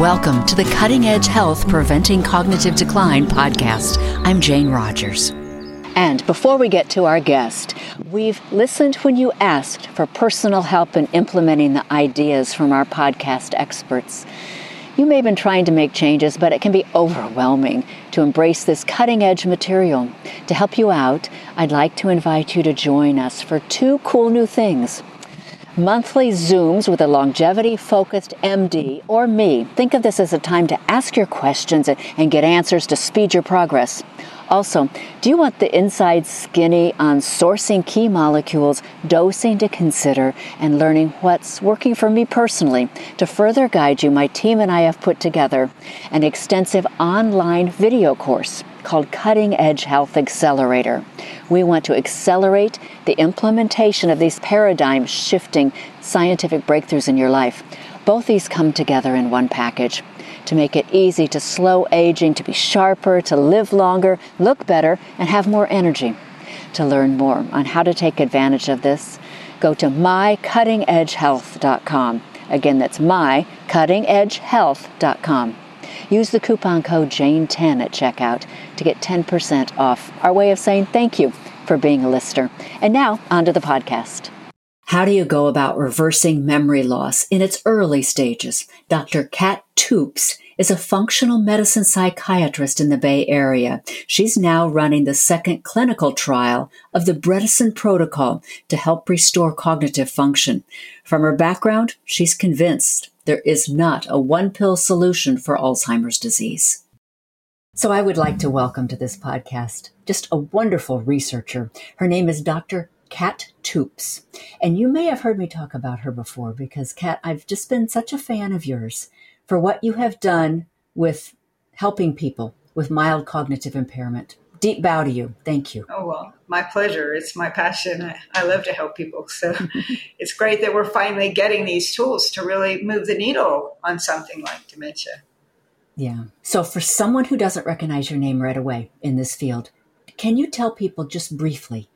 Welcome to the Cutting Edge Health Preventing Cognitive Decline podcast. I'm Jane Rogers. And before we get to our guest, we've listened when you asked for personal help in implementing the ideas from our podcast experts. You may have been trying to make changes, but it can be overwhelming to embrace this cutting edge material. To help you out, I'd like to invite you to join us for two cool new things monthly Zooms with a longevity focused MD or me. Think of this as a time to ask your questions and get answers to speed your progress. Also, do you want the inside skinny on sourcing key molecules, dosing to consider, and learning what's working for me personally? To further guide you, my team and I have put together an extensive online video course called Cutting Edge Health Accelerator. We want to accelerate the implementation of these paradigm shifting scientific breakthroughs in your life. Both these come together in one package to make it easy to slow aging, to be sharper, to live longer, look better, and have more energy. To learn more on how to take advantage of this, go to mycuttingedgehealth.com. Again, that's mycuttingedgehealth.com. Use the coupon code JANE10 at checkout to get 10% off. Our way of saying thank you for being a listener. And now, on to the podcast. How do you go about reversing memory loss in its early stages? Dr. Kat Toups is a functional medicine psychiatrist in the Bay Area. She's now running the second clinical trial of the Bredesen protocol to help restore cognitive function. From her background, she's convinced there is not a one pill solution for Alzheimer's disease. So I would like to welcome to this podcast just a wonderful researcher. Her name is Dr. Kat Toups. And you may have heard me talk about her before because, Kat, I've just been such a fan of yours for what you have done with helping people with mild cognitive impairment. Deep bow to you. Thank you. Oh, well, my pleasure. It's my passion. I, I love to help people. So it's great that we're finally getting these tools to really move the needle on something like dementia. Yeah. So, for someone who doesn't recognize your name right away in this field, can you tell people just briefly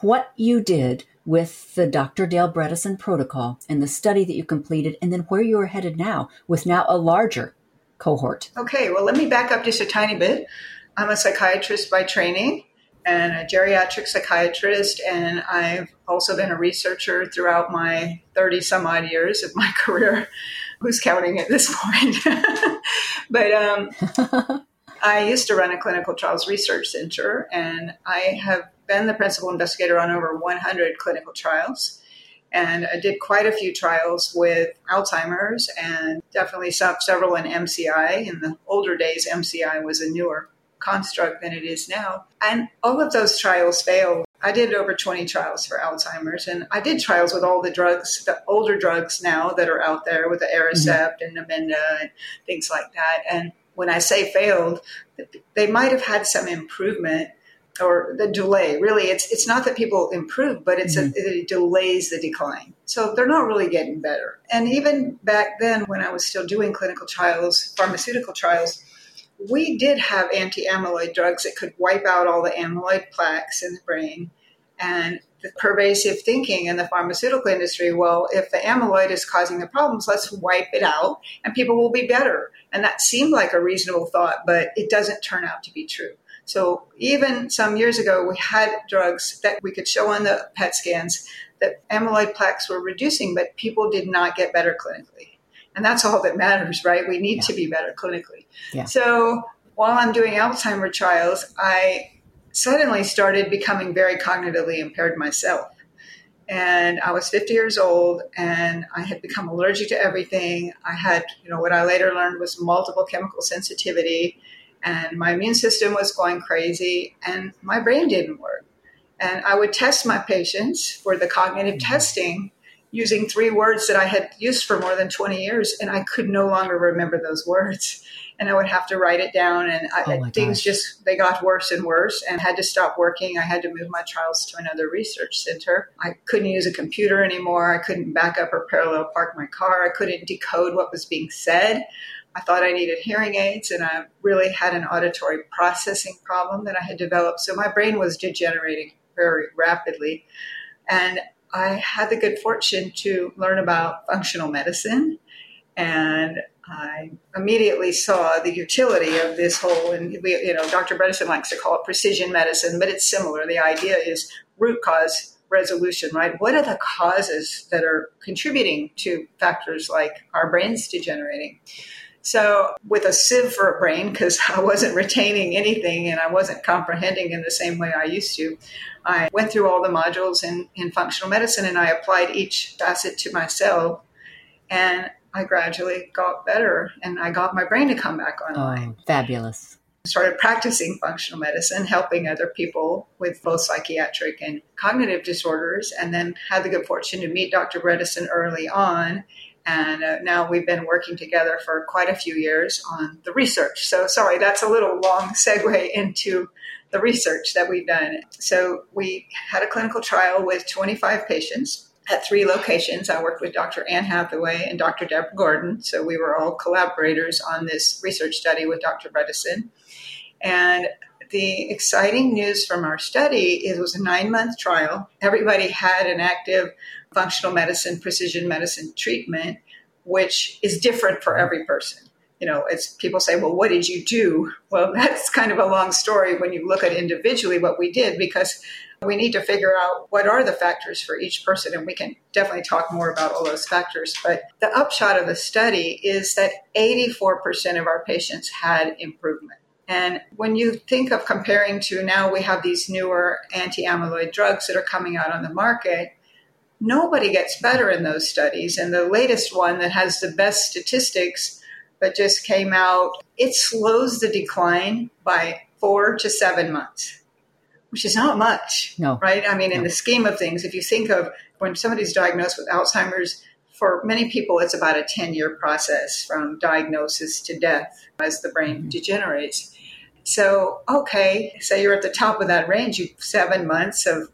what you did with the Dr. Dale Bredesen protocol and the study that you completed, and then where you are headed now with now a larger cohort. Okay, well, let me back up just a tiny bit. I'm a psychiatrist by training and a geriatric psychiatrist, and I've also been a researcher throughout my 30 some odd years of my career. Who's counting at this point? but um, I used to run a clinical trials research center, and I have been the principal investigator on over 100 clinical trials. And I did quite a few trials with Alzheimer's and definitely several in MCI. In the older days, MCI was a newer construct than it is now. And all of those trials failed. I did over 20 trials for Alzheimer's, and I did trials with all the drugs, the older drugs now that are out there with the Aricept mm-hmm. and Namenda and things like that. And when I say failed, they might have had some improvement, or the delay. Really, it's it's not that people improve, but it's mm-hmm. a, it delays the decline. So they're not really getting better. And even back then, when I was still doing clinical trials, pharmaceutical trials, we did have anti-amyloid drugs that could wipe out all the amyloid plaques in the brain. And the pervasive thinking in the pharmaceutical industry, well, if the amyloid is causing the problems, let's wipe it out and people will be better. And that seemed like a reasonable thought, but it doesn't turn out to be true. So even some years ago, we had drugs that we could show on the PET scans that amyloid plaques were reducing, but people did not get better clinically. And that's all that matters, right? We need yeah. to be better clinically. Yeah. So while I'm doing Alzheimer trials, I suddenly started becoming very cognitively impaired myself. And I was 50 years old and I had become allergic to everything. I had, you know, what I later learned was multiple chemical sensitivity and my immune system was going crazy and my brain didn't work. And I would test my patients for the cognitive mm-hmm. testing using three words that I had used for more than 20 years, and I could no longer remember those words. And I would have to write it down, and I, oh things gosh. just they got worse and worse, and had to stop working. I had to move my trials to another research center. I couldn't use a computer anymore. I couldn't back up or parallel park my car. I couldn't decode what was being said. I thought I needed hearing aids, and I really had an auditory processing problem that I had developed. So my brain was degenerating very rapidly. And I had the good fortune to learn about functional medicine. And I immediately saw the utility of this whole, and we, you know, Dr. Bredesen likes to call it precision medicine, but it's similar. The idea is root cause resolution, right? What are the causes that are contributing to factors like our brains degenerating? So, with a sieve for a brain, because I wasn't retaining anything and I wasn't comprehending in the same way I used to, I went through all the modules in, in functional medicine and I applied each facet to myself. And I gradually got better and I got my brain to come back online. Oh, fabulous. Started practicing functional medicine, helping other people with both psychiatric and cognitive disorders, and then had the good fortune to meet Dr. Bredesen early on. And uh, now we've been working together for quite a few years on the research. So, sorry, that's a little long segue into the research that we've done. So, we had a clinical trial with 25 patients at three locations. I worked with Dr. Ann Hathaway and Dr. Deborah Gordon. So we were all collaborators on this research study with Dr. Bredesen. And the exciting news from our study is it was a nine month trial. Everybody had an active functional medicine, precision medicine treatment, which is different for every person. You know, it's people say, well, what did you do? Well, that's kind of a long story when you look at individually what we did because we need to figure out what are the factors for each person, and we can definitely talk more about all those factors. But the upshot of the study is that 84% of our patients had improvement. And when you think of comparing to now, we have these newer anti amyloid drugs that are coming out on the market. Nobody gets better in those studies. And the latest one that has the best statistics that just came out, it slows the decline by four to seven months which is not much. No. Right? I mean, no. in the scheme of things, if you think of when somebody's diagnosed with Alzheimer's, for many people, it's about a 10 year process from diagnosis to death as the brain mm-hmm. degenerates. So, okay, say you're at the top of that range, you seven months of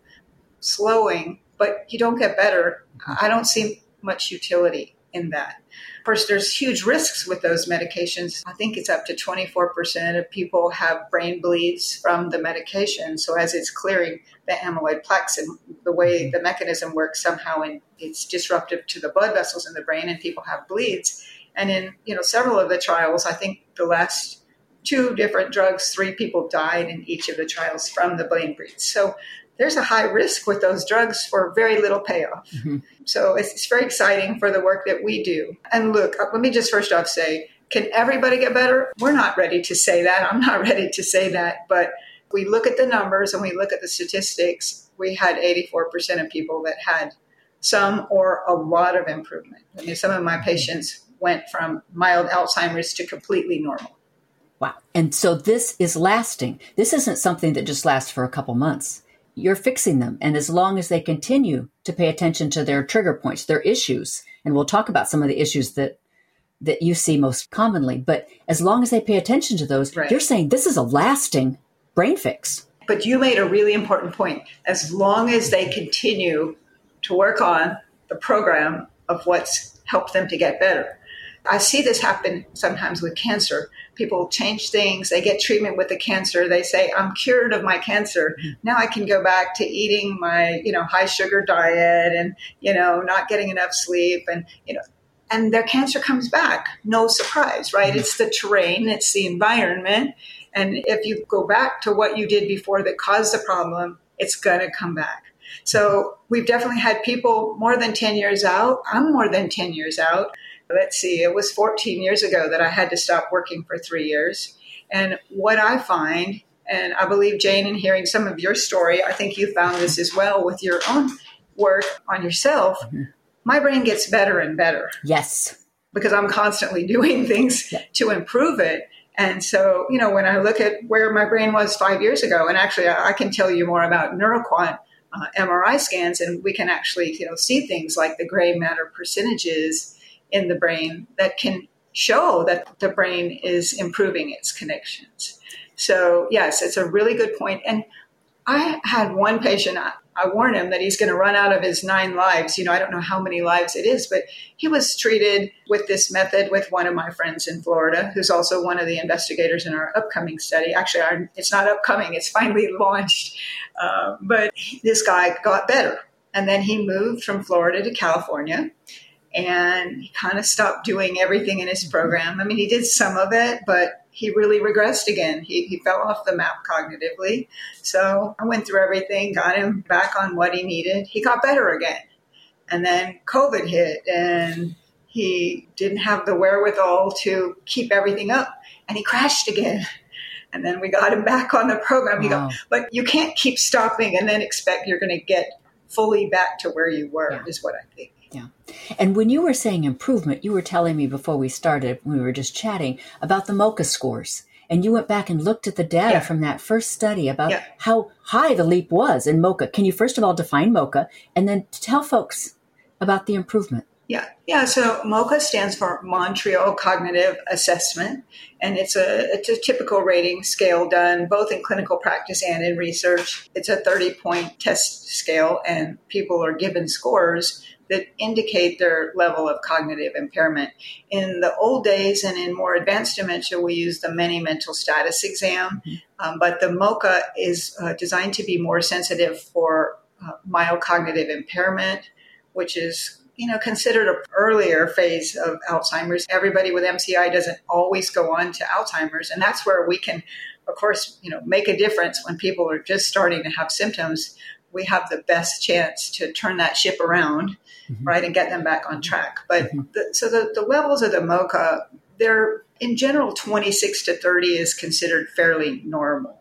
slowing, but you don't get better. Mm-hmm. I don't see much utility in that. Of course, there's huge risks with those medications. I think it's up to 24% of people have brain bleeds from the medication. So as it's clearing the amyloid plaques and the way the mechanism works somehow and it's disruptive to the blood vessels in the brain and people have bleeds. And in, you know, several of the trials, I think the last two different drugs, three people died in each of the trials from the brain bleeds. So there's a high risk with those drugs for very little payoff. Mm-hmm. So it's, it's, very exciting for the work that we do. And look, uh, let me just first off say, can everybody get better? We're not ready to say that. I'm not ready to say that. But we look at the numbers and we look at the statistics. We had 84% of people that had some or a lot of improvement. I mean, some of my patients went from mild Alzheimer's to completely normal. Wow. And so this is lasting. This isn't something that just lasts for a couple months you're fixing them. And as long as they continue to pay attention to their trigger points, their issues, and we'll talk about some of the issues that that you see most commonly, but as long as they pay attention to those, right. you're saying this is a lasting brain fix. But you made a really important point. As long as they continue to work on the program of what's helped them to get better. I see this happen sometimes with cancer. People change things. They get treatment with the cancer. They say i'm cured of my cancer. Mm-hmm. now i can go back to eating my you know high sugar diet and you know not getting enough sleep and you know and their cancer comes back. No surprise right? Mm-hmm. it's the terrain. It's the environment. And if you go back to what you did before that caused the problem it's going to come back. So we've definitely had people more than 10 years out. I'm more than 10 years out let's see, it was 14 years ago that I had to stop working for three years. And what I find, and I believe, Jane, in hearing some of your story, I think you found this as well with your own work on yourself. Mm-hmm. My brain gets better and better. Yes. Because I'm constantly doing things yeah. to improve it. And so, you know, when I look at where my brain was five years ago, and actually I can tell you more about NeuroQuant uh, MRI scans, and we can actually, you know, see things like the gray matter percentages in the brain that can show that the brain is improving its connections. So, yes, it's a really good point. And I had one patient, I, I warned him that he's going to run out of his nine lives. You know, I don't know how many lives it is, but he was treated with this method with one of my friends in Florida, who's also one of the investigators in our upcoming study. Actually, our, it's not upcoming, it's finally launched. Uh, but this guy got better. And then he moved from Florida to California and he kind of stopped doing everything in his program. I mean, he did some of it, but he really regressed again. He, he fell off the map cognitively. So I went through everything, got him back on what he needed. He got better again. And then COVID hit and he didn't have the wherewithal to keep everything up and he crashed again. And then we got him back on the program. Wow. Go, but you can't keep stopping and then expect you're going to get fully back to where you were, yeah. is what I think. Yeah. And when you were saying improvement, you were telling me before we started, we were just chatting, about the MoCA scores. And you went back and looked at the data yeah. from that first study about yeah. how high the leap was in MoCA. Can you first of all define MoCA and then tell folks about the improvement? Yeah, yeah. So MoCA stands for Montreal Cognitive Assessment, and it's a it's a typical rating scale done both in clinical practice and in research. It's a thirty point test scale, and people are given scores that indicate their level of cognitive impairment. In the old days and in more advanced dementia, we use the Mini Mental Status Exam, mm-hmm. um, but the MoCA is uh, designed to be more sensitive for uh, mild cognitive impairment, which is you know, considered an earlier phase of Alzheimer's. Everybody with MCI doesn't always go on to Alzheimer's, and that's where we can, of course, you know, make a difference when people are just starting to have symptoms. We have the best chance to turn that ship around, mm-hmm. right, and get them back on track. But mm-hmm. the, so the, the levels of the MoCA, they're in general 26 to 30 is considered fairly normal.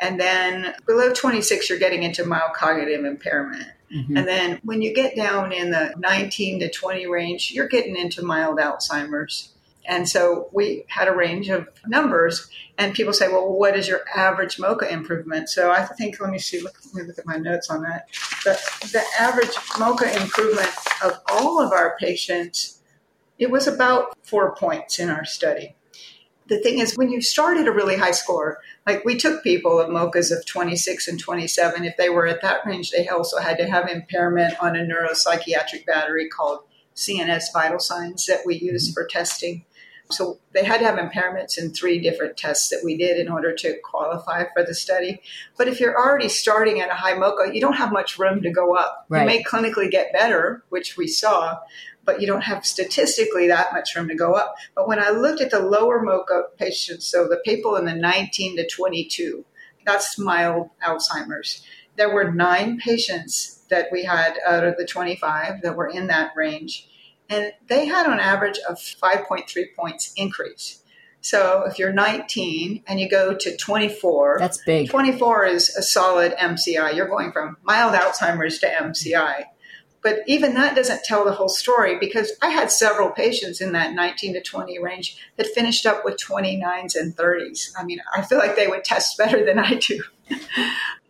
And then below 26, you're getting into mild cognitive impairment. Mm-hmm. And then when you get down in the 19 to 20 range, you're getting into mild Alzheimer's. And so we had a range of numbers, and people say, well, what is your average MoCA improvement? So I think, let me see, look, let me look at my notes on that. The, the average MoCA improvement of all of our patients, it was about four points in our study the thing is, when you start at a really high score, like we took people of MoCAs of 26 and 27, if they were at that range, they also had to have impairment on a neuropsychiatric battery called CNS vital signs that we use for testing. So they had to have impairments in three different tests that we did in order to qualify for the study. But if you're already starting at a high MoCA, you don't have much room to go up. Right. You may clinically get better, which we saw, but you don't have statistically that much room to go up. But when I looked at the lower MoCA patients, so the people in the 19 to 22, that's mild Alzheimer's, there were nine patients that we had out of the 25 that were in that range. And they had on average of 5.3 points increase. So if you're 19 and you go to 24, that's big. 24 is a solid MCI. You're going from mild Alzheimer's to MCI. But even that doesn't tell the whole story because I had several patients in that 19 to 20 range that finished up with 29s and 30s. I mean, I feel like they would test better than I do.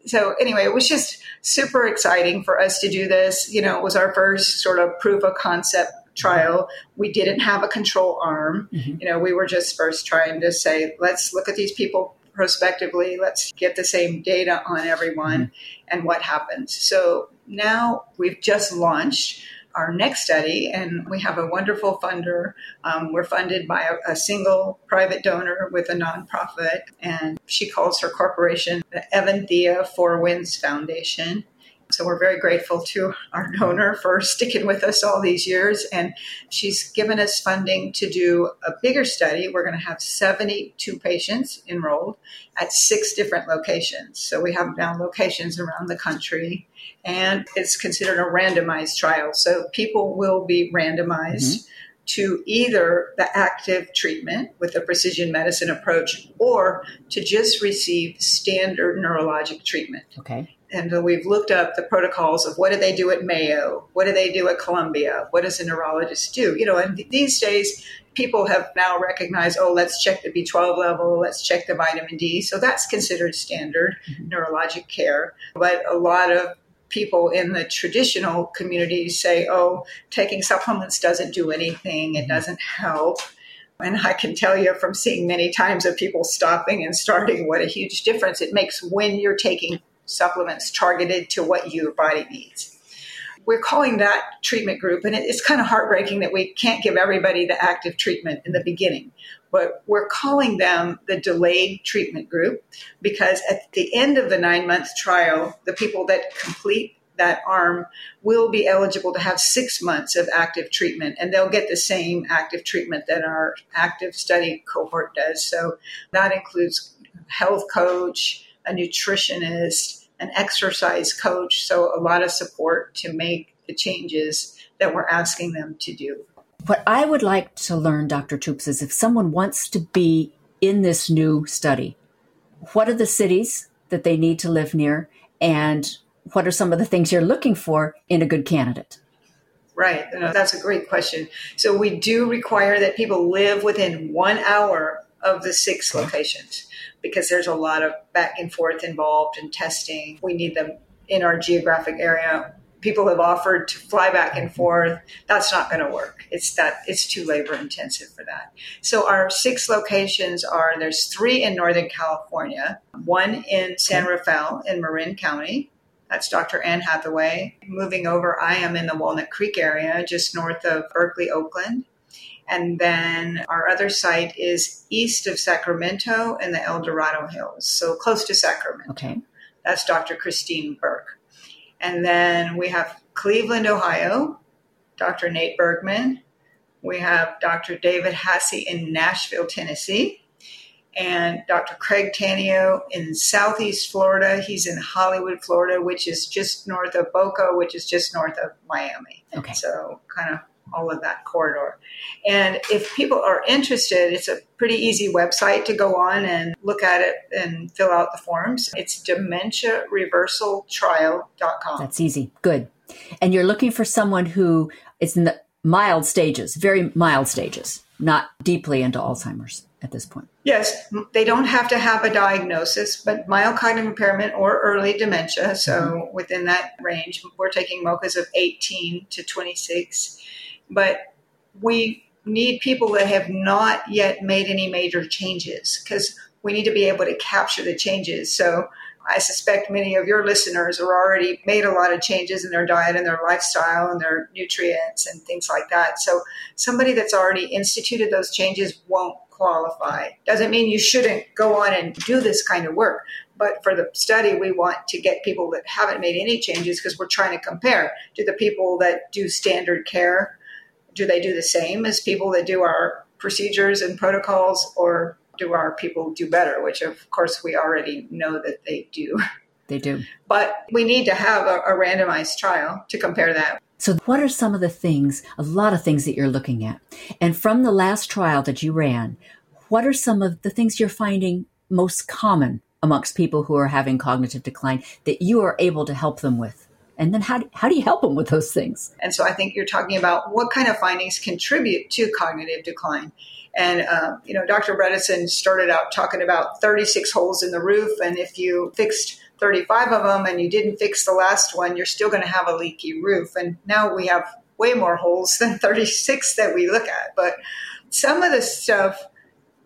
so anyway, it was just super exciting for us to do this. You know, it was our first sort of proof of concept trial. We didn't have a control arm. Mm-hmm. You know, we were just first trying to say, let's look at these people prospectively. Let's get the same data on everyone mm-hmm. and what happens. So now we've just launched our next study, and we have a wonderful funder. Um, we're funded by a, a, single private donor with a nonprofit, and she calls her corporation the Evanthea Four Winds Foundation. So we're very grateful to our donor for sticking with us all these years. And she's given us funding to do a bigger study. We're going to have 72 patients enrolled at six different locations. So we have now locations around the country. And it's considered a randomized trial. So people will be randomized. Mm-hmm to either the active treatment with a precision medicine approach or to just receive standard neurologic treatment. Okay and we've looked up the protocols of what do they do at Mayo, what do they do at Columbia, what does a neurologist do? You know, and these days people have now recognized, oh, let's check the B12 level, let's check the vitamin D. So that's considered standard mm-hmm. neurologic care. But a lot of people in the traditional communities say, oh, taking supplements doesn't do anything, it mm-hmm. doesn't help. And I can tell you from seeing many times of people stopping and starting what a huge difference it makes when you're taking supplements targeted to what your body needs. We're calling that treatment group, and it's kind of heartbreaking that we can't give everybody the active treatment in the beginning. But we're calling them the delayed treatment group because at the end of the nine month trial, the people that complete that arm will be eligible to have six months of active treatment, and they'll get the same active treatment that our active study cohort does. So that includes health coach, a nutritionist, an exercise coach. So a lot of support to make the changes that we're asking them to do. What I would like to learn, Dr. Toups, is if someone wants to be in this new study, what are the cities that they need to live near? And what are some of the things you're looking for in a good candidate? Right. That's a great question. So we do require that people live within one hour of the six locations because there's a lot of back and forth involved in testing. We need them in our geographic area people have offered to fly back and forth. That's not going to work. It's that it's too labor intensive for that. So our six locations are there's three in Northern California, one in San Rafael in Marin County. That's Dr. Ann Hathaway. Moving over, I am in the Walnut Creek area, just north of Berkeley, Oakland. And then our other site is east of Sacramento in the El Dorado Hills, so close to Sacramento. Okay. That's Dr. Christine Burke. And then we have Cleveland, Ohio, Dr. Nate Bergman. We have Dr. David Haase in Nashville, Tennessee. And Dr. Craig Tanio in Southeast Florida. He's in Hollywood, Florida, which is just north of Boca, which is just north of Miami. Okay. So kind of all of that corridor. And if people are interested, it's a pretty easy website to go on and look at it and fill out the forms. It's dementiareversaltrial.com. That's easy. Good. And you're looking for someone who is in the mild stages, very mild stages, not deeply into Alzheimer's at this point. Yes, they don't have to have a diagnosis, but mild cognitive impairment or early dementia. So mm-hmm. within that range, we're taking MoCAs of 18 to 26 but we need people that have not yet made any major changes because we need to be able to capture the changes. So I suspect many of your listeners are already made a lot of changes in their diet and their lifestyle and their nutrients and things like that. So somebody that's already instituted those changes won't qualify. Doesn't mean you shouldn't go on and do this kind of work. But for the study, we want to get people that haven't made any changes because we're trying to compare to the people that do standard care do they do the same as people that do our procedures and protocols, or do our people do better? Which, of course, we already know that they do. They do. But we need to have a, a randomized trial to compare that. So, what are some of the things, a lot of things that you're looking at? And from the last trial that you ran, what are some of the things you're finding most common amongst people who are having cognitive decline that you are able to help them with? And then how do, how do you help them with those things? And so I think you're talking about what kind of findings contribute to cognitive decline. And, uh, you know, Dr. Bredesen started out talking about 36 holes in the roof. And if you fixed 35 of them and you didn't fix the last one, you're still going to have a leaky roof. And now we have way more holes than 36 that we look at. But some of the stuff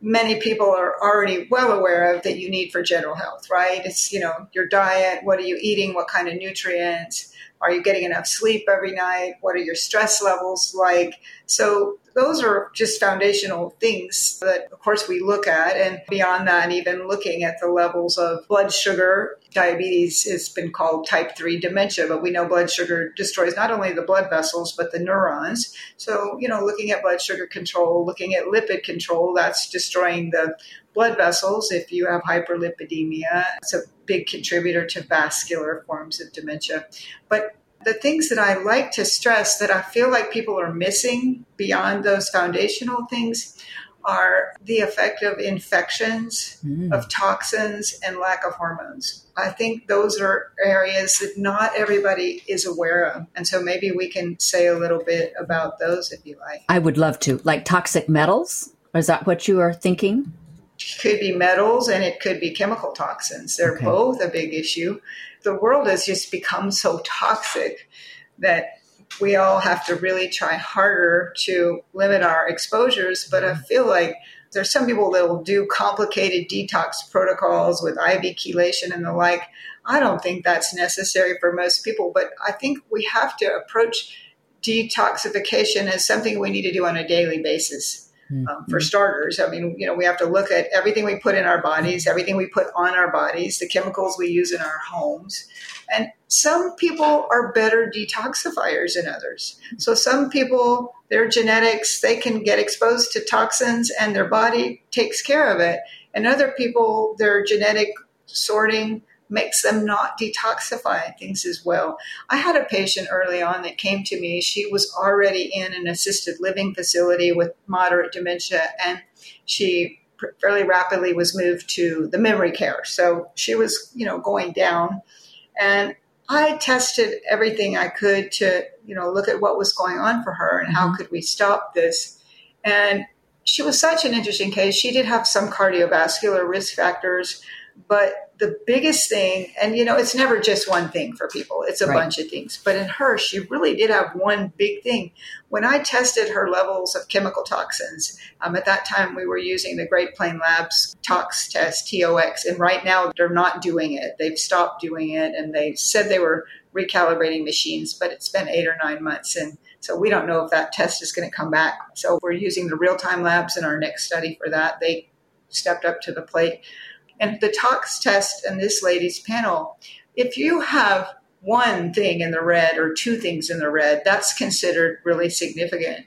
many people are already well aware of that you need for general health, right? It's, you know, your diet, what are you eating, what kind of nutrients, are you getting enough sleep every night, what are your stress levels like? So those are just foundational things that, of course, we look at. And beyond that, even looking at the levels of blood sugar, diabetes has been called type 3 dementia, but we know blood sugar destroys not only the blood vessels, but the neurons. So, you know, looking at blood sugar control, looking at lipid control, that's destroying the blood vessels. If you have hyperlipidemia, it's a big contributor to vascular forms of dementia. But the things that I like to stress that I feel like people are missing beyond those foundational things are the effect of infections, mm. of toxins, and lack of hormones. I think those are areas that not everybody is aware of. And so maybe we can say a little bit about those if you like. I would love to. Like toxic metals? Is that what you are thinking? Could be metals and it could be chemical toxins. They're okay. both a big issue. The world has just become so toxic that we all have to really try harder to limit our exposures. But I mm-hmm. feel like there's some people that will do complicated detox protocols with IV chelation and the like. I don't think that's necessary for most people, but I think we have to approach detoxification as something we need to do on a daily basis Mm-hmm. Um, for starters, I mean, you know, we have to look at everything we put in our bodies, everything we put on our bodies, the chemicals we use in our homes, and some people are better detoxifiers than others. So some people, their genetics, they can get exposed to toxins and their body takes care of it. And other people, their genetic sorting makes them not detoxify things as well. I had a patient early on that came to me. She was already in an assisted living facility with moderate dementia and she fairly rapidly was moved to the memory care. So she was, you know, going down and I tested everything I could to, you know, look at what was going on for her and how mm-hmm. could we stop this. And she was such an interesting case. She did have some cardiovascular risk factors, but the biggest thing, and you know, it's never just one thing for people, it's a right. bunch of things. But in her, she really did have one big thing. When I tested her levels of chemical toxins, um, at that time we were using the Great Plain Labs tox test, TOX, and right now they're not doing it. They've stopped doing it and they said they were recalibrating machines, but it's been eight or nine months. And so we don't know if that test is going to come back. So we're using the real time labs in our next study for that. They stepped up to the plate. And the tox test and this lady's panel, if you have one thing in the red or two things in the red, that's considered really significant.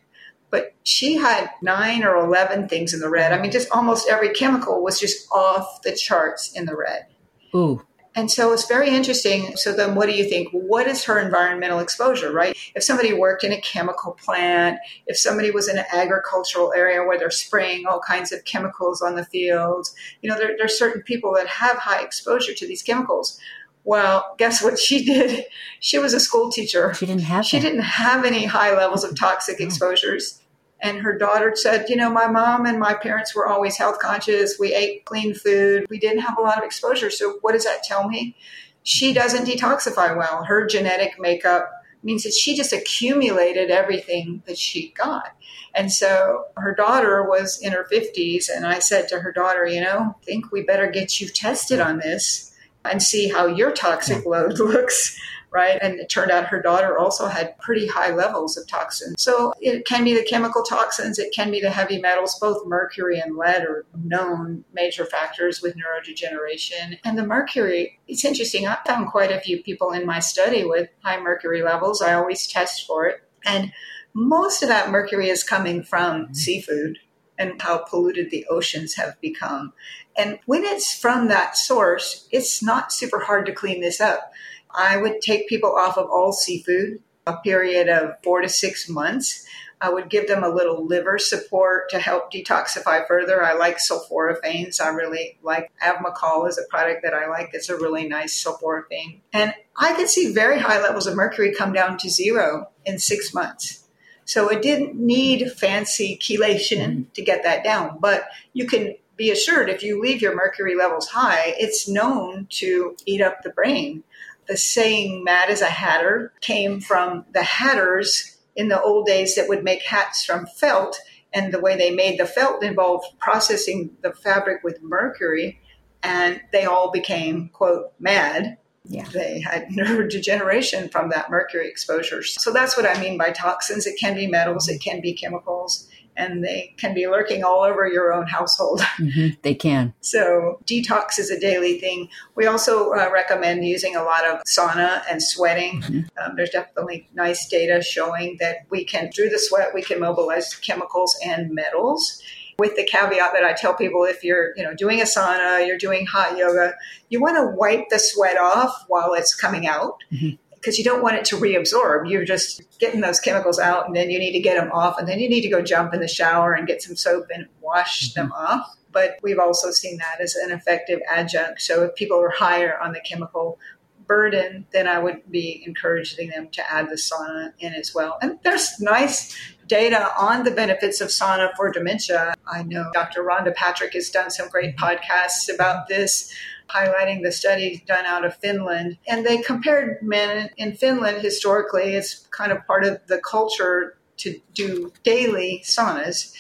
But she had nine or 11 things in the red. I mean, just almost every chemical was just off the charts in the red. Ooh. And so it's very interesting. So then what do you think? What is her environmental exposure, right? If somebody worked in a chemical plant, if somebody was in an agricultural area where they're spraying all kinds of chemicals on the fields, you know, there, there are certain people that have high exposure to these chemicals. Well, guess what she did? She was a school teacher. She didn't have. She that. didn't have any high levels of toxic oh. exposures. And her daughter said, You know, my mom and my parents were always health conscious. We ate clean food. We didn't have a lot of exposure. So, what does that tell me? She doesn't detoxify well. Her genetic makeup means that she just accumulated everything that she got. And so her daughter was in her 50s. And I said to her daughter, You know, I think we better get you tested on this and see how your toxic hmm. load looks right? And it turned out her daughter also had pretty high levels of toxins. So it can be the chemical toxins, it can be the heavy metals, both mercury and lead are known major factors with neurodegeneration. And the mercury, it's interesting. I found quite a few people in my study with high mercury levels. I always test for it. And most of that mercury is coming from mm-hmm. seafood and how polluted the oceans have become. And when it's from that source, it's not super hard to clean this up. I would take people off of all seafood a period of four to six months. I would give them a little liver support to help detoxify further. I like sulforaphanes. I really like Avmacol is a product that I like. It's a really nice sulforaphane. And I could see very high levels of mercury come down to zero in six months. So it didn't need fancy chelation mm-hmm. to get that down, but you can be assured if you leave your mercury levels high, it's known to eat up the brain the saying mad as a hatter came from the hatters in the old days that would make hats from felt. And the way they made the felt involved processing the fabric with mercury. And they all became, quote, mad. Yeah. They had neurodegeneration from that mercury exposure. So that's what I mean by toxins. It can be metals, it can be chemicals, and they can be lurking all over your own household. Mm-hmm, they can. So, detox is a daily thing. We also uh, recommend using a lot of sauna and sweating. Mm-hmm. Um, there's definitely nice data showing that we can, through the sweat, we can mobilize chemicals and metals with the caveat that I tell people if you're, you know, doing a sauna, you're doing hot yoga, you want to wipe the sweat off while it's coming out. Mm-hmm because you don't want it to reabsorb. You're just getting those chemicals out, and then you need to get them off, and then you need to go jump in the shower and get some soap and wash mm-hmm. them off. But we've also seen that as an effective adjunct. So if people are higher on the chemical burden, then I would be encouraging them to add the sauna in as well. And there's nice data on the benefits of sauna for dementia. I know Dr. Rhonda Patrick has done some great mm-hmm. podcasts about this highlighting the study done out of Finland. And they compared men in Finland historically, it's kind of part of the culture to do daily saunas.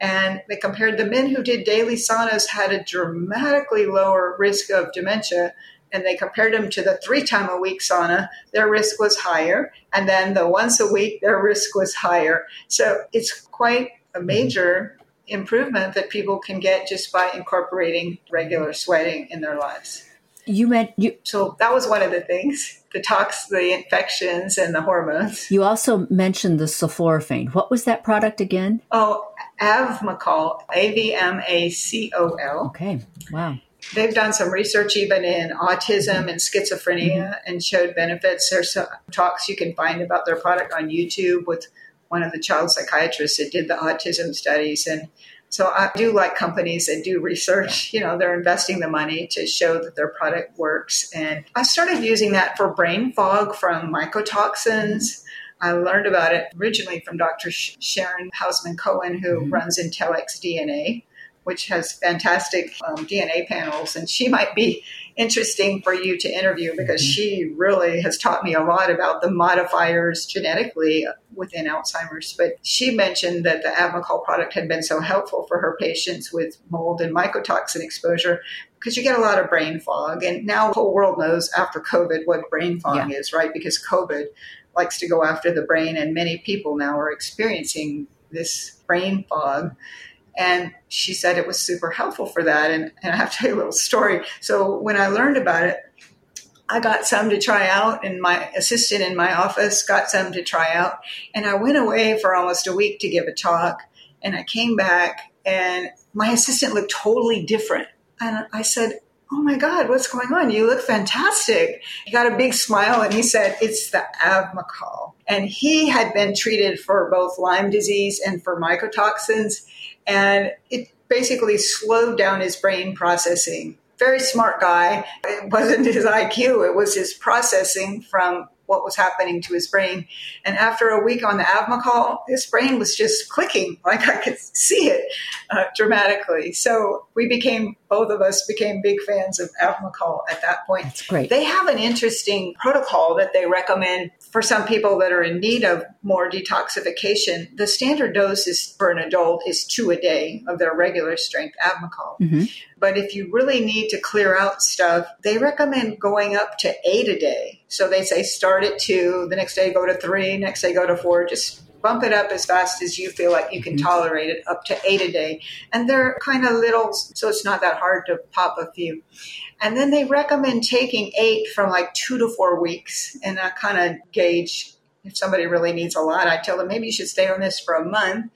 And they compared the men who did daily saunas had a dramatically lower risk of dementia. And they compared them to the three time a week sauna, their risk was higher. And then the once a week, their risk was higher. So it's quite a mm-hmm. major improvement that people can get just by incorporating regular sweating in their lives. You meant you. So that was one of the things the tox, the infections, and the hormones. You also mentioned the sulforaphane. What was that product again? Oh, Avmacol, A V M A C O L. Okay, wow. They've done some research even in autism and schizophrenia mm-hmm. and showed benefits. There's some talks you can find about their product on YouTube with one of the child psychiatrists that did the autism studies. And so I do like companies that do research. You know, they're investing the money to show that their product works. And I started using that for brain fog from mycotoxins. I learned about it originally from Dr. Sharon Hausman Cohen, who mm-hmm. runs IntellxxDNA which has fantastic um, DNA panels. And she might be interesting for you to interview because mm-hmm. she really has taught me a lot about the modifiers genetically within Alzheimer's. But she mentioned that the Avmacol product had been so helpful for her patients with mold and mycotoxin exposure because you get a lot of brain fog. And now the whole world knows after COVID what brain fog yeah. is, right? Because COVID likes to go after the brain, and many people now are experiencing this brain fog. And she said it was super helpful for that. And, and I have to tell you a little story. So when I learned about it, I got some to try out, and my assistant in my office got some to try out. And I went away for almost a week to give a talk. And I came back, and my assistant looked totally different. And I said, Oh my God, what's going on? You look fantastic. He got a big smile and he said, It's the Avmacol. And he had been treated for both Lyme disease and for mycotoxins and it basically slowed down his brain processing. Very smart guy. It wasn't his IQ, it was his processing from what was happening to his brain. And after a week on the Avmacol, his brain was just clicking, like I could see it uh, dramatically. So we became, both of us became big fans of Avmacol at that point. That's great. They have an interesting protocol that they recommend for some people that are in need of more detoxification. The standard dose is for an adult is two a day of their regular strength Avmacol. Mm-hmm. But if you really need to clear out stuff, they recommend going up to eight a day. So they say start at two, the next day go to three, next day go to four. Just bump it up as fast as you feel like you can mm-hmm. tolerate it, up to eight a day. And they're kind of little, so it's not that hard to pop a few. And then they recommend taking eight from like two to four weeks. And I kind of gauge if somebody really needs a lot, I tell them maybe you should stay on this for a month.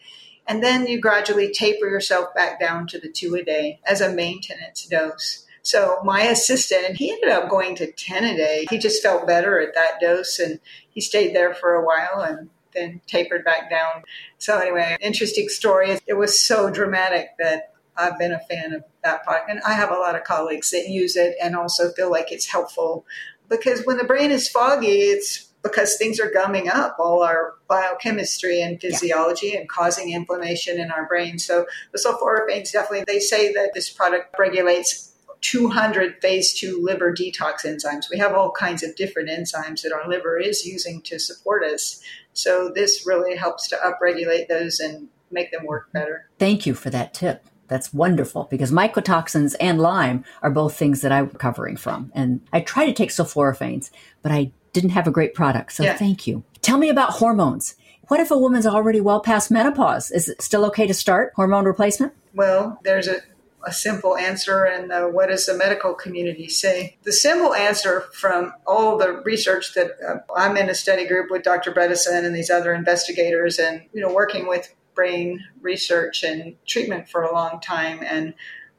And then you gradually taper yourself back down to the two a day as a maintenance dose. So my assistant, he ended up going to 10 a day. He just felt better at that dose and he stayed there for a while and then tapered back down. So anyway, interesting story. It was so dramatic that I've been a fan of that product. And I have a lot of colleagues that use it and also feel like it's helpful because when the brain is foggy, it's because things are gumming up all our biochemistry and physiology yeah. and causing inflammation in our brain. So the sulforaphanes definitely, they say that this product regulates 200 phase 2 liver detox enzymes. We have all kinds of different enzymes that our liver is using to support us. So this really helps to upregulate those and make them work better. Thank you for that tip. That's wonderful because mycotoxins and Lyme are both things that I'm recovering from. And I try to take sulforaphanes, but I didn't have a great product. So yeah. thank you. Tell me about hormones. What if a woman's already well past menopause? Is it still okay to start hormone replacement? Well, there's a a simple answer and uh, what does the medical community say? The simple answer from all the research that uh, I'm in a study group with Dr. Bredesen and these other investigators and you know working with brain research and treatment for a long time and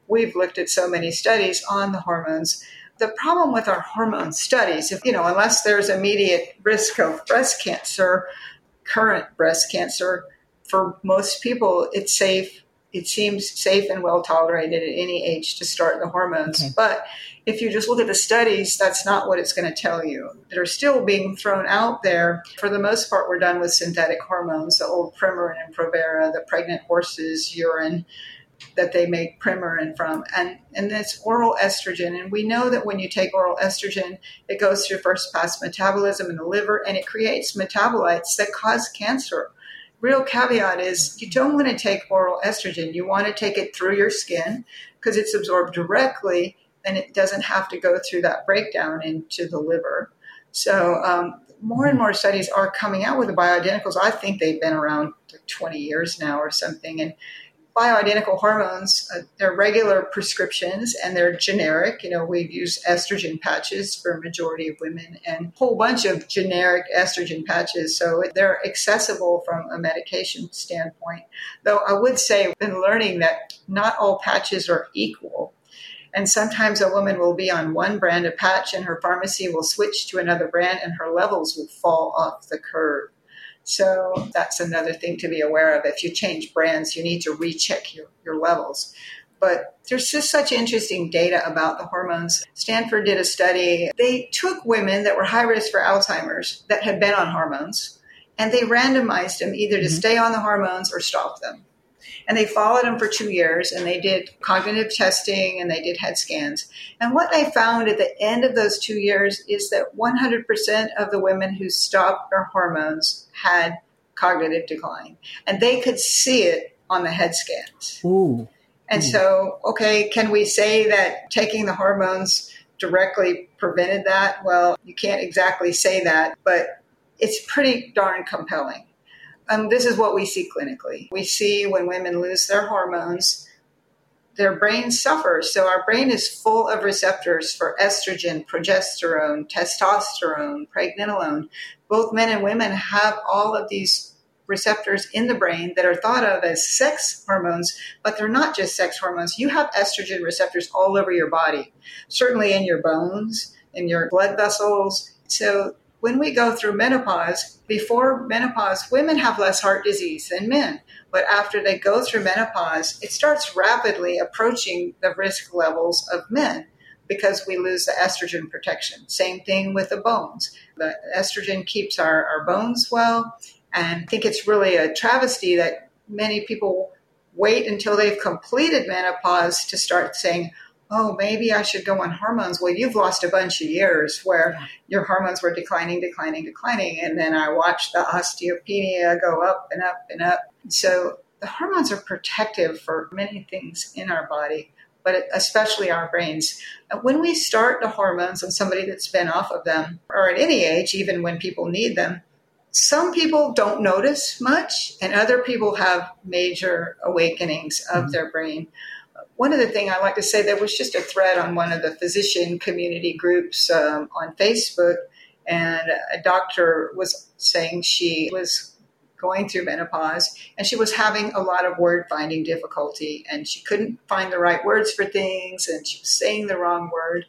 we've looked at so many studies on the hormones. The problem with our hormone studies, if you know, unless there's immediate risk of breast cancer, current breast cancer, for most people it's safe it seems safe and well tolerated at any age to start the hormones. Okay. But if you just look at the studies, that's not what it's going to tell you. That are still being thrown out there. For the most part, we're done with synthetic hormones, the old Premarin and Provera, the pregnant horses' urine that they make Premarin from. And, and it's oral estrogen. And we know that when you take oral estrogen, it goes through first pass metabolism in the liver and it creates metabolites that cause cancer real caveat is you don't want to take oral estrogen. You want to take it through your skin because it's absorbed directly and it doesn't have to go through that breakdown into the liver. So, um, more and more studies are coming out with the bioidenticals. I think they've been around 20 years now or something. And bioidentical hormones, uh, they're regular prescriptions and they're generic. You know, we use estrogen patches for a majority of women and a whole bunch of generic estrogen patches. So they're accessible from a medication standpoint. Though I would say, I've been learning that not all patches are equal. And sometimes a woman will be on one brand of patch and her pharmacy will switch to another brand and her levels will fall off the curve. So that's another thing to be aware of. If you change brands, you need to recheck your, your levels. But there's just such interesting data about the hormones. Stanford did a study. They took women that were high risk for Alzheimer's that had been on hormones, and they randomized them either to mm-hmm. stay on the hormones or stop them. And they followed them for two years and they did cognitive testing and they did head scans. And what they found at the end of those two years is that 100% of the women who stopped their hormones had cognitive decline. And they could see it on the head scans. Ooh. And Ooh. so, okay, can we say that taking the hormones directly prevented that? Well, you can't exactly say that, but it's pretty darn compelling. Um, this is what we see clinically. We see when women lose their hormones, their brain suffers. So our brain is full of receptors for estrogen, progesterone, testosterone, pregnenolone. Both men and women have all of these receptors in the brain that are thought of as sex hormones, but they're not just sex hormones. You have estrogen receptors all over your body, certainly in your bones, in your blood vessels. So when we go through menopause, before menopause, women have less heart disease than men. But after they go through menopause, it starts rapidly approaching the risk levels of men because we lose the estrogen protection. Same thing with the bones. The estrogen keeps our, our bones well. And I think it's really a travesty that many people wait until they've completed menopause to start saying, oh, maybe I should go on hormones. Well, you've lost a bunch of years where your hormones were declining, declining, declining. And then I watched the osteopenia go up and up and up. So the hormones are protective for many things in our body, but especially our brains. When we start the hormones on somebody that's been off of them, or at any age, even when people need them, some people don't notice much, and other people have major awakenings of mm-hmm. their brain one of the things I like to say, there was just a thread on one of the physician community groups um, on Facebook, and a doctor was saying she was going through menopause and she was having a lot of word finding difficulty and she couldn't find the right words for things and she was saying the wrong word.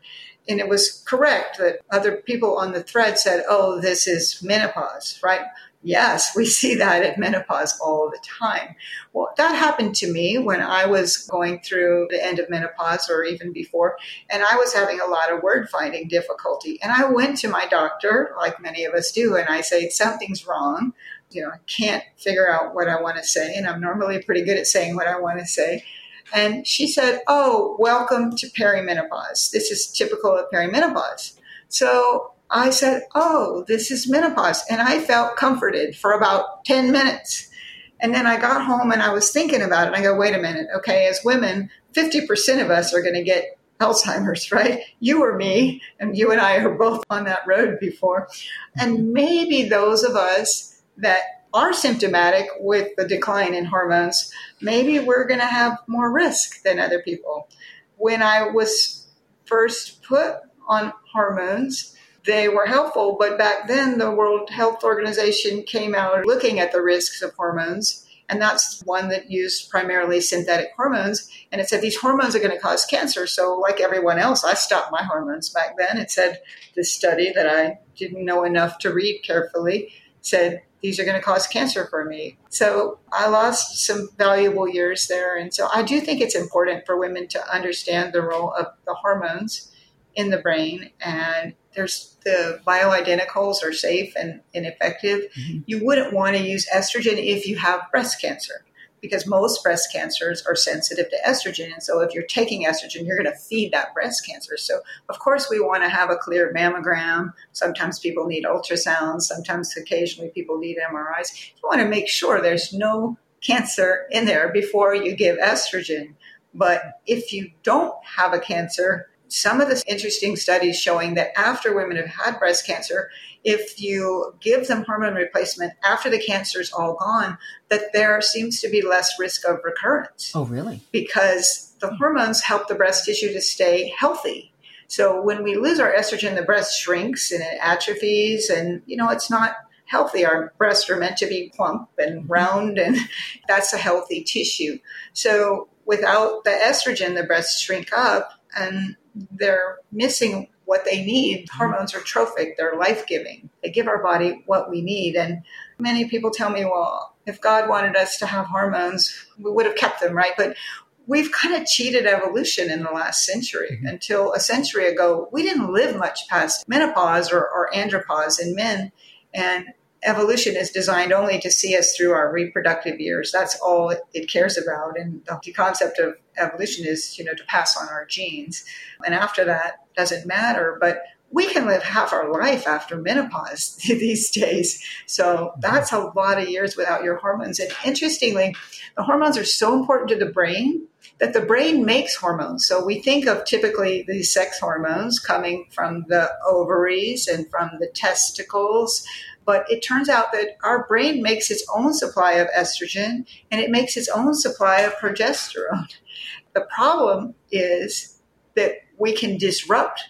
And it was correct that other people on the thread said, oh, this is menopause, right? Yes, we see that at menopause all the time. Well, that happened to me when I was going through the end of menopause or even before, and I was having a lot of word finding difficulty. And I went to my doctor, like many of us do, and I say, Something's wrong. You know, I can't figure out what I want to say, and I'm normally pretty good at saying what I want to say. And she said, Oh, welcome to perimenopause. This is typical of perimenopause. So I said, Oh, this is menopause. And I felt comforted for about 10 minutes. And then I got home and I was thinking about it. I go, wait a minute. Okay, as women, 50% of us are going to get Alzheimer's, right? You or me, and you and I are both on that road before. And maybe those of us that are symptomatic with the decline in hormones, maybe we're going to have more risk than other people. When I was first put on hormones, they were helpful. But back then, the World Health Organization came out looking at the risks of hormones. And that's one that used primarily synthetic hormones. And it said these hormones are going to cause cancer. So, like everyone else, I stopped my hormones back then. It said this study that I didn't know enough to read carefully said these are going to cause cancer for me. So I lost some valuable years there. And so I do think it's important for women to understand the role of the hormones in the brain and there's the bioidenticals are safe and, and effective. Mm-hmm. You wouldn't want to use estrogen if you have breast cancer because most breast cancers are sensitive to estrogen. And so if you're taking estrogen, you're going to feed that breast cancer. So of course we want to have a clear mammogram. Sometimes people need ultrasounds. Sometimes occasionally people need MRIs. You want to make sure there's no cancer in there before you give estrogen. But if you don't have a cancer, some of the interesting studies showing that after women have had breast cancer, if you give them hormone replacement after the cancer is all gone, that there seems to be less risk of recurrence. Oh, really? Because the hormones help the breast tissue to stay healthy. So when we lose our estrogen, the breast shrinks and it atrophies, and you know it's not healthy. Our breasts are meant to be plump and mm-hmm. round, and that's a healthy tissue. So without the estrogen, the breasts shrink up and they're missing what they need. Mm-hmm. Hormones are trophic, they're life giving. They give our body what we need. And many people tell me, well, if God wanted us to have hormones, we would have kept them, right? But we've kind of cheated evolution in the last century. Mm-hmm. Until a century ago, we didn't live much past menopause or, or andropause in men. And evolution is designed only to see us through our reproductive years. That's all it, cares about. And the concept of evolution is, you know, to pass on our genes. And after that doesn't matter. But we can live half our life after menopause these days. So that's a lot of years without your hormones. And interestingly, the hormones are so important to the brain that the brain makes hormones. So we think of typically these sex hormones coming from the ovaries and from the testicles. But it turns out that our brain makes its own supply of estrogen and it makes its own supply of progesterone. The problem is that we can disrupt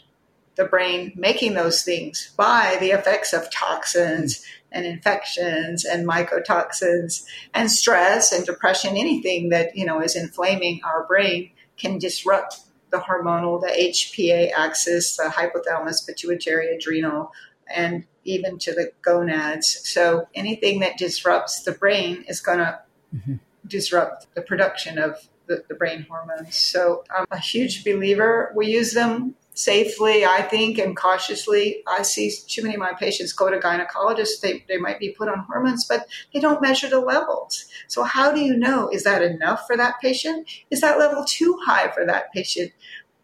the brain making those things by the effects of toxins and infections and mycotoxins and stress and depression anything that you know is inflaming our brain can disrupt the hormonal the hpa axis the hypothalamus pituitary adrenal and even to the gonads. So anything that disrupts the brain is going to mm-hmm. disrupt the production of the, the, brain hormones. So I'm a huge believer. We use them safely, I think, and cautiously. I see too many of my patients go to gynecologists. They, they might be put on hormones, but they don't measure the levels. So how do you know? Is that enough for that patient? Is that level too high for that patient?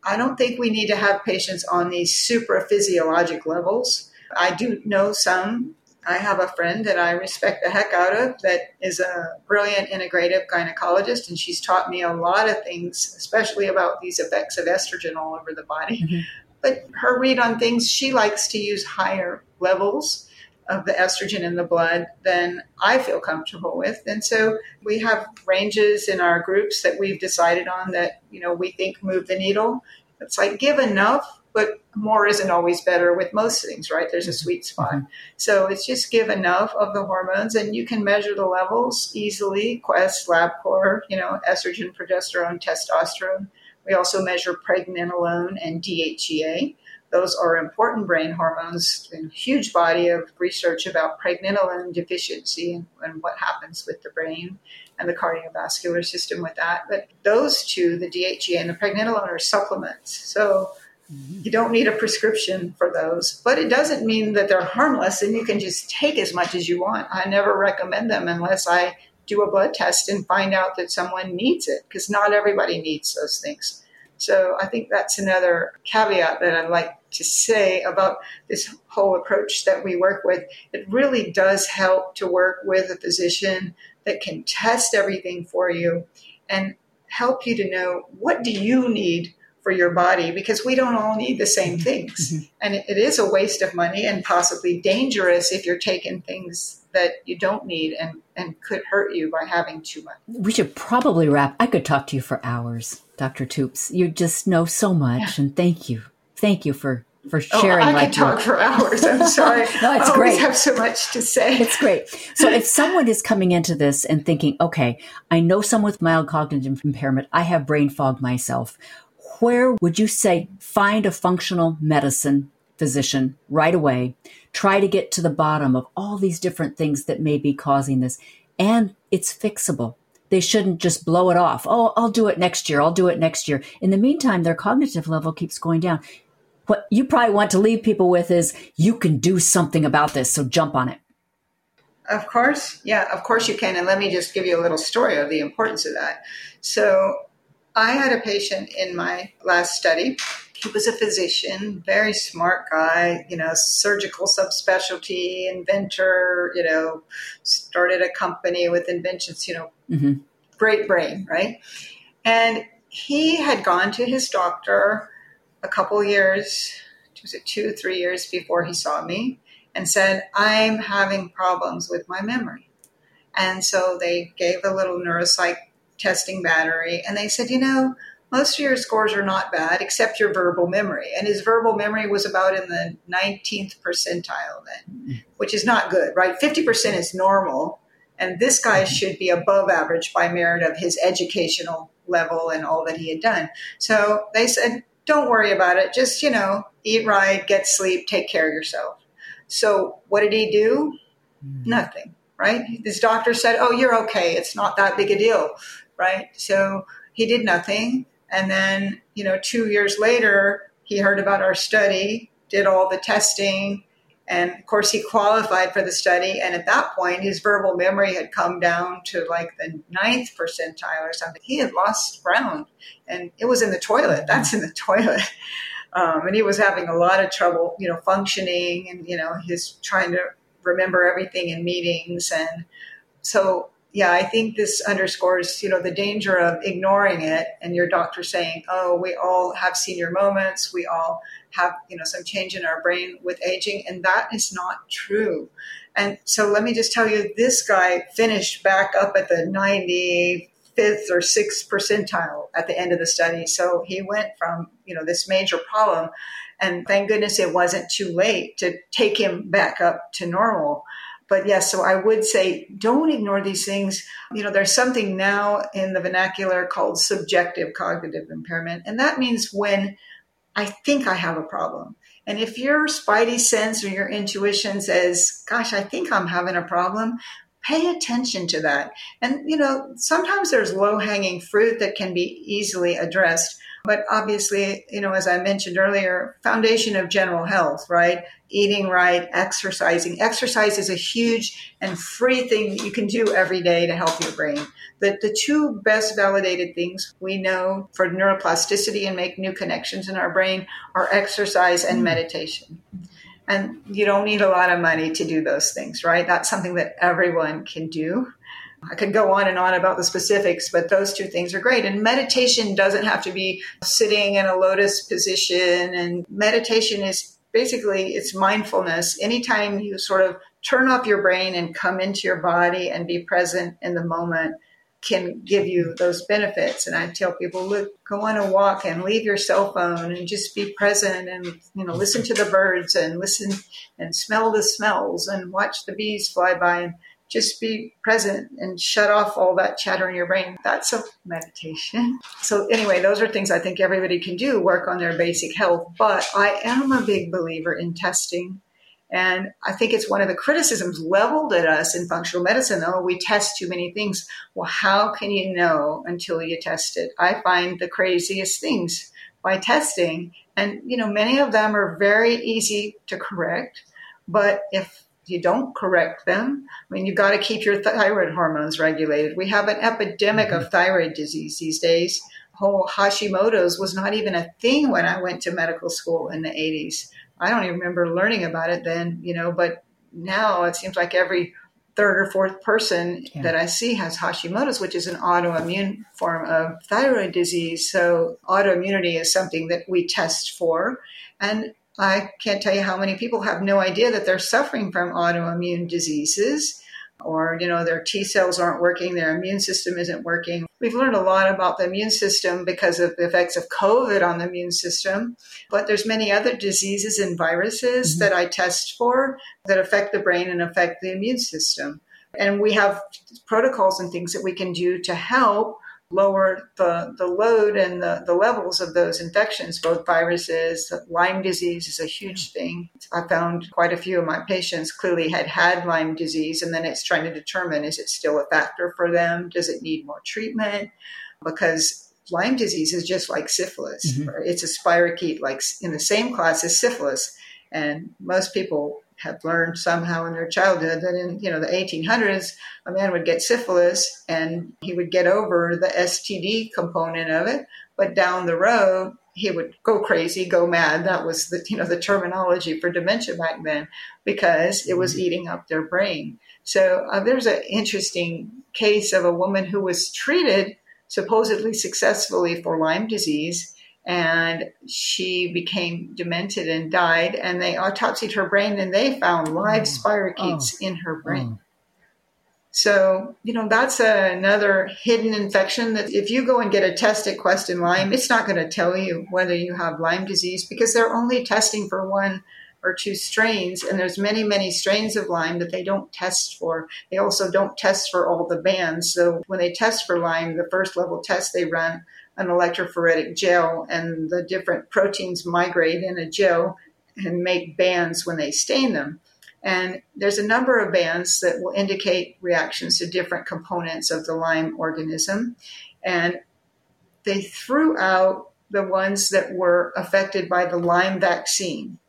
I don't think we need to have patients on these super physiologic levels I do know some. I have a friend that I respect the heck out of that is a brilliant integrative gynecologist, and she's taught me a lot of things, especially about these effects of estrogen all over the body. Mm-hmm. But her read on things, she likes to use higher levels of the estrogen in the blood than I feel comfortable with. And so we have ranges in our groups that we've decided on that, you know, we think move the needle. It's like give enough but more isn't always better with most things, right? There's a sweet spot. Mm-hmm. So it's just give enough of the hormones and you can measure the levels easily. Quest, LabCorp, you know, estrogen, progesterone, testosterone. We also measure pregnenolone and DHEA. Those are important brain hormones. A huge body of research about pregnenolone deficiency and, and what happens with the brain and the cardiovascular system with that. But those two, the DHEA and the pregnenolone, are supplements. So Mm-hmm. You don't need a prescription for those, but it doesn't mean that they're harmless and you can just take as much as you want. I never recommend them unless I do a blood test and find out that someone needs it because not everybody needs those things. So I think that's another caveat that I'd like to say about this whole approach that we work with. It really does help to work with a physician that can test everything for you and help you to know what do you need for your body because we don't all need the same mm-hmm. things. Mm-hmm. And it, is a waste of money and possibly dangerous if you're taking things that you don't need and, and could hurt you by having too much. We should probably wrap. I could talk to you for hours, Dr. Toups. You just know so much. Yeah. And thank you. Thank you for for oh, sharing. Oh, I could talk for hours. I'm sorry. no, it's I great. have so much to say. It's great. So if someone is coming into this and thinking, okay, I know someone with mild cognitive impairment, I have brain fog myself where would you say find a functional medicine physician right away? Try to get to the bottom of all these different things that may be causing this. And it's fixable. They shouldn't just blow it off. Oh, I'll do it next year. I'll do it next year. In the meantime, their cognitive level keeps going down. What you probably want to leave people with is you can do something about this. So jump on it. Of course. Yeah, of course you can. And let me just give you a little story of the importance of that. So I had a patient in my last study. He was a physician, very smart guy, you know, surgical subspecialty, inventor, you know, started a company with inventions, you know, mm-hmm. great brain, right? And he had gone to his doctor a couple years, was it two, three years before he saw me? and said, I'm having problems with my memory. And so they gave a little neuropsych testing battery and they said, you know, most of your scores are not bad except your verbal memory. And his verbal memory was about in the 19th percentile then, which is not good, right? 50% is normal. And this guy should be above average by merit of his educational level and all that he had done. So they said, don't worry about it. Just, you know, eat right, get sleep, take care of yourself. So what did he do? Mm. Nothing, right? His doctor said, oh, you're okay. It's not that big a deal, right? So he did nothing. And then, you know, two years later, he heard about our study, did all the testing, and of course, he qualified for the study. And at that point, his verbal memory had come down to like the ninth percentile or something. He had lost ground, and it was in the toilet. That's in the toilet. Um, and he was having a lot of trouble, you know, functioning, and you know, he's trying to remember everything in meetings. And so yeah, I think this underscores, you know, the danger of ignoring it and your doctor saying, "Oh, we all have senior moments. We all have, you know, some change in our brain with aging," and that is not true. And so let me just tell you, this guy finished back up at the 95th or 6th percentile at the end of the study. So he went from, you know, this major problem and thank goodness it wasn't too late to take him back up to normal but yes, so I would say don't ignore these things. You know, there's something now in the vernacular called subjective cognitive impairment. And that means when I think I have a problem. And if your spidey sense or your intuition says, gosh, I think I'm having a problem, pay attention to that. And, you know, sometimes there's low hanging fruit that can be easily addressed. But obviously, you know, as I mentioned earlier, foundation of general health, right? Eating right, exercising. Exercise is a huge and free thing that you can do every day to help your brain. But the two best validated things we know for neuroplasticity and make new connections in our brain are exercise and hmm. meditation. And you don't need a lot of money to do those things, right? That's something that everyone can do. I could go on and on about the specifics, but those two things are great. And meditation doesn't have to be sitting in a lotus position. And meditation is basically it's mindfulness. Anytime you sort of turn off your brain and come into your body and be present in the moment can give you those benefits. And I tell people, look, go on a walk and leave your cell phone and just be present and, you know, listen to the birds and listen and smell the smells and watch the bees fly by and just be present and shut off all that chatter in your brain. That's a meditation. So, anyway, those are things I think everybody can do work on their basic health. But I am a big believer in testing. And I think it's one of the criticisms leveled at us in functional medicine. Oh, we test too many things. Well, how can you know until you test it? I find the craziest things by testing. And, you know, many of them are very easy to correct. But if you don't correct them, I mean, you've got to keep your thyroid hormones regulated. We have an epidemic mm-hmm. of thyroid disease these days. Whole Hashimoto's was not even a thing when I went to medical school in the 80s. I don't even remember learning about it then, you know, but now it seems like every third or fourth person yeah. that I see has Hashimoto's, which is an autoimmune form of thyroid disease. So autoimmunity is something that we test for. And I can't tell you how many people have no idea that they're suffering from autoimmune diseases or you know their T cells aren't working, their immune system isn't working. We've learned a lot about the immune system because of the effects of COVID on the immune system, but there's many other diseases and viruses mm-hmm. that I test for that affect the brain and affect the immune system. And we have protocols and things that we can do to help lower the, the load and the, the levels of those infections, both viruses. Lyme disease is a huge thing. I found quite a few of my patients clearly had had Lyme disease, and then it's trying to determine is it still a factor for them? Does it need more treatment? Because Lyme disease is just like syphilis. Mm-hmm. It's a spirochete, like in the same class as syphilis. And most people have learned somehow in their childhood that in you know the 1800s a man would get syphilis and he would get over the STD component of it, but down the road he would go crazy, go mad. That was the you know the terminology for dementia back then because it was mm-hmm. eating up their brain. So uh, there's an interesting case of a woman who was treated supposedly successfully for Lyme disease and she became demented and died. And they autopsied her brain and they found live mm. oh. spirochetes oh. in her brain. Oh. So, you know, that's a, another hidden infection that if you go and get a test at Quest and Lyme, it's not going to tell you whether you have Lyme disease because they're only testing for one or two strains and there's many many strains of lyme that they don't test for they also don't test for all the bands so when they test for lyme the first level test they run an electrophoretic gel and the different proteins migrate in a gel and make bands when they stain them and there's a number of bands that will indicate reactions to different components of the lyme organism and they threw out the ones that were affected by the lyme vaccine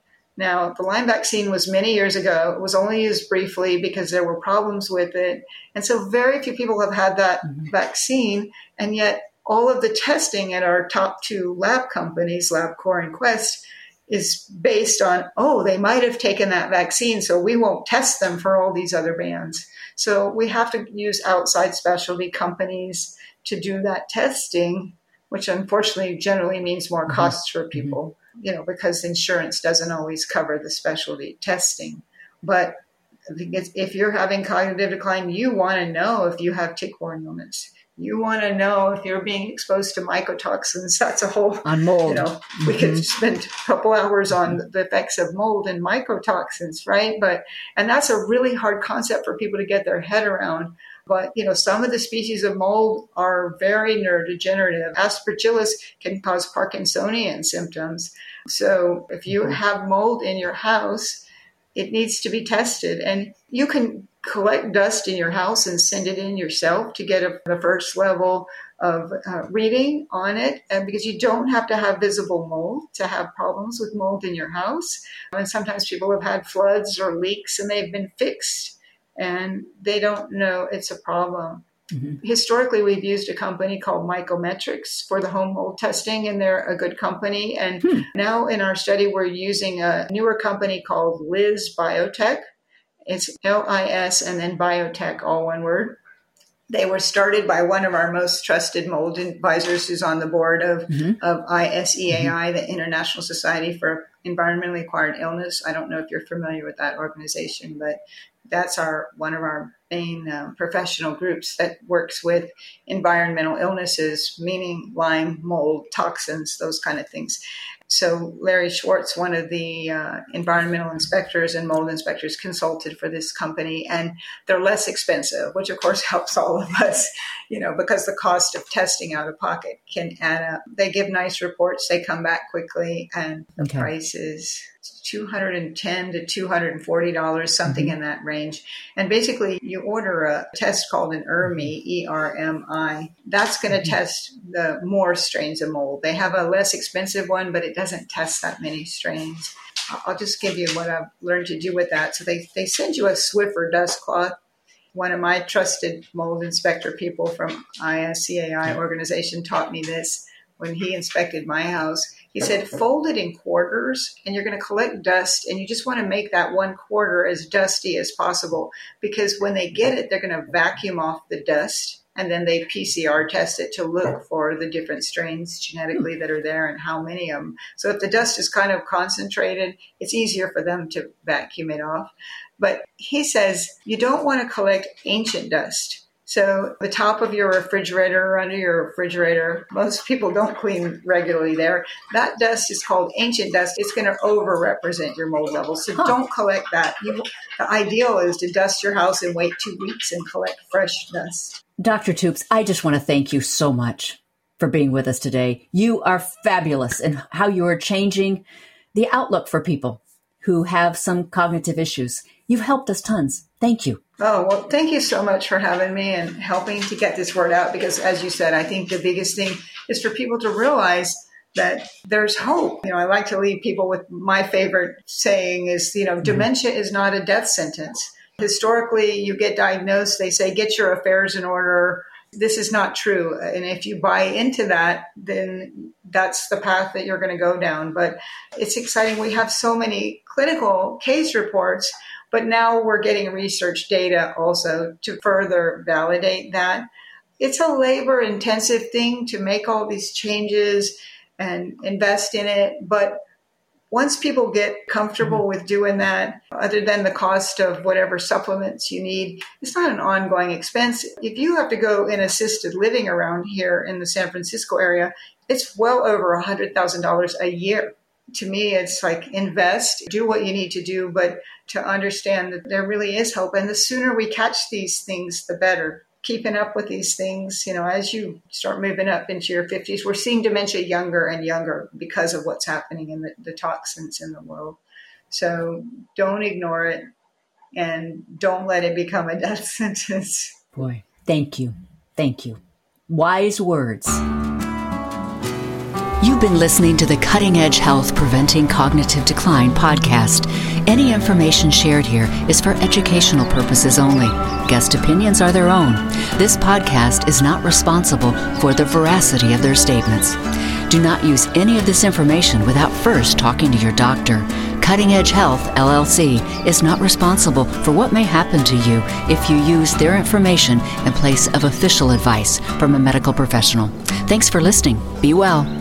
now, the Lyme vaccine was many years ago. It was only used briefly because there were problems with it. And so very few people have had that mm-hmm. vaccine. And yet, all of the testing at our top two lab companies, LabCorp and Quest, is based on, oh, they might have taken that vaccine, so we won't test them for all these other bands. So we have to use outside specialty companies to do that testing, which unfortunately generally means more mm-hmm. costs for mm-hmm. people you know, because insurance doesn't always cover the specialty testing. But if you're having cognitive decline, you want to know if you have tick-borne illness. You want to know if you're being exposed to mycotoxins. That's a whole on mold. You know, mm-hmm. we could mm-hmm. spend a couple hours on the effects of mold and mycotoxins, right? But and that's a really hard concept for people to get their head around. But you know, some of the species of mold are very neurodegenerative. Aspergillus can cause Parkinsonian symptoms. So if you mm-hmm. have mold in your house, it needs to be tested. And you can collect dust in your house and send it in yourself to get a, the first level of uh, reading on it. And because you don't have to have visible mold to have problems with mold in your house. And sometimes people have had floods or leaks and they've been fixed and they don't know it's a problem. Mm-hmm. Historically, we've used a company called Mycometrics for the home mold testing, and they're a good company. And hmm. now in our study, we're using a newer company called Liz Biotech. It's L I S and then biotech, all one word. They were started by one of our most trusted mold advisors who's on the board of, mm-hmm. of ISEAI, mm-hmm. the International Society for Environmentally Acquired Illness. I don't know if you're familiar with that organization, but that's our one of our main uh, professional groups that works with environmental illnesses, meaning Lyme, mold, toxins, those kind of things. So Larry Schwartz, one of the uh, environmental inspectors and mold inspectors, consulted for this company, and they're less expensive, which of course helps all of us, you know, because the cost of testing out of pocket can add up. They give nice reports, they come back quickly, and the okay. price is 210 to 240 dollars something mm-hmm. in that range. And basically you order a test called an ERMI E-R-M-I that's going to mm-hmm. test the more strains of mold. They have a less expensive one but it doesn't test that many strains. I'll just give you what I've learned to do with that. So they, they send you a Swiffer dust cloth. One of my trusted mold inspector people from ISEAI organization taught me this when he inspected my house he said, fold it in quarters and you're going to collect dust and you just want to make that one quarter as dusty as possible because when they get it, they're going to vacuum off the dust and then they PCR test it to look for the different strains genetically that are there and how many of them. So if the dust is kind of concentrated, it's easier for them to vacuum it off. But he says you don't want to collect ancient dust so the top of your refrigerator or under your refrigerator, most people don't clean regularly there. That dust is called ancient dust. It's going to over-represent your mold levels. So huh. don't collect that. You, the ideal is to dust your house and wait two weeks and collect fresh dust. Dr. Toups, I just want to thank you so much for being with us today. You are fabulous in how you are changing the outlook for people who have some cognitive issues. You've helped us tons. Thank you. Oh, well, thank you so much for having me and helping to get this word out because, as you said, I think the biggest thing is for people to realize that there's hope. You know, I like to leave people with my favorite saying is, you know, mm-hmm. dementia is not a death sentence. Historically, you get diagnosed, they say, get your affairs in order. This is not true. And if you buy into that, then that's the path that you're going to go down. But it's exciting. We have so many clinical case reports but now we're getting research data also to further validate that. It's a labor intensive thing to make all these changes. and invest in it. But once people get comfortable with doing that, other than the cost of whatever supplements you need, it's not an ongoing expense. If you have to go in assisted living around here in the San Francisco area, it's well over $100,000 a year. To me, it's like invest, do what you need to do, but to understand that there really is hope. And the sooner we catch these things, the better keeping up with these things. You know, as you start moving up into your 50s, we're seeing dementia younger and younger because of what's happening in the, the toxins in the world. So don't ignore it and don't let it become a death sentence. Boy, thank you. Thank you. Wise words. You've been listening to the Cutting Edge Health Preventing Cognitive Decline podcast. Any information shared here is for educational purposes only. Guest opinions are their own. This podcast is not responsible for the veracity of their statements. Do not use any of this information without first talking to your doctor. Cutting Edge Health, LLC, is not responsible for what may happen to you if you use their information in place of official advice from a medical professional. Thanks for listening. Be well.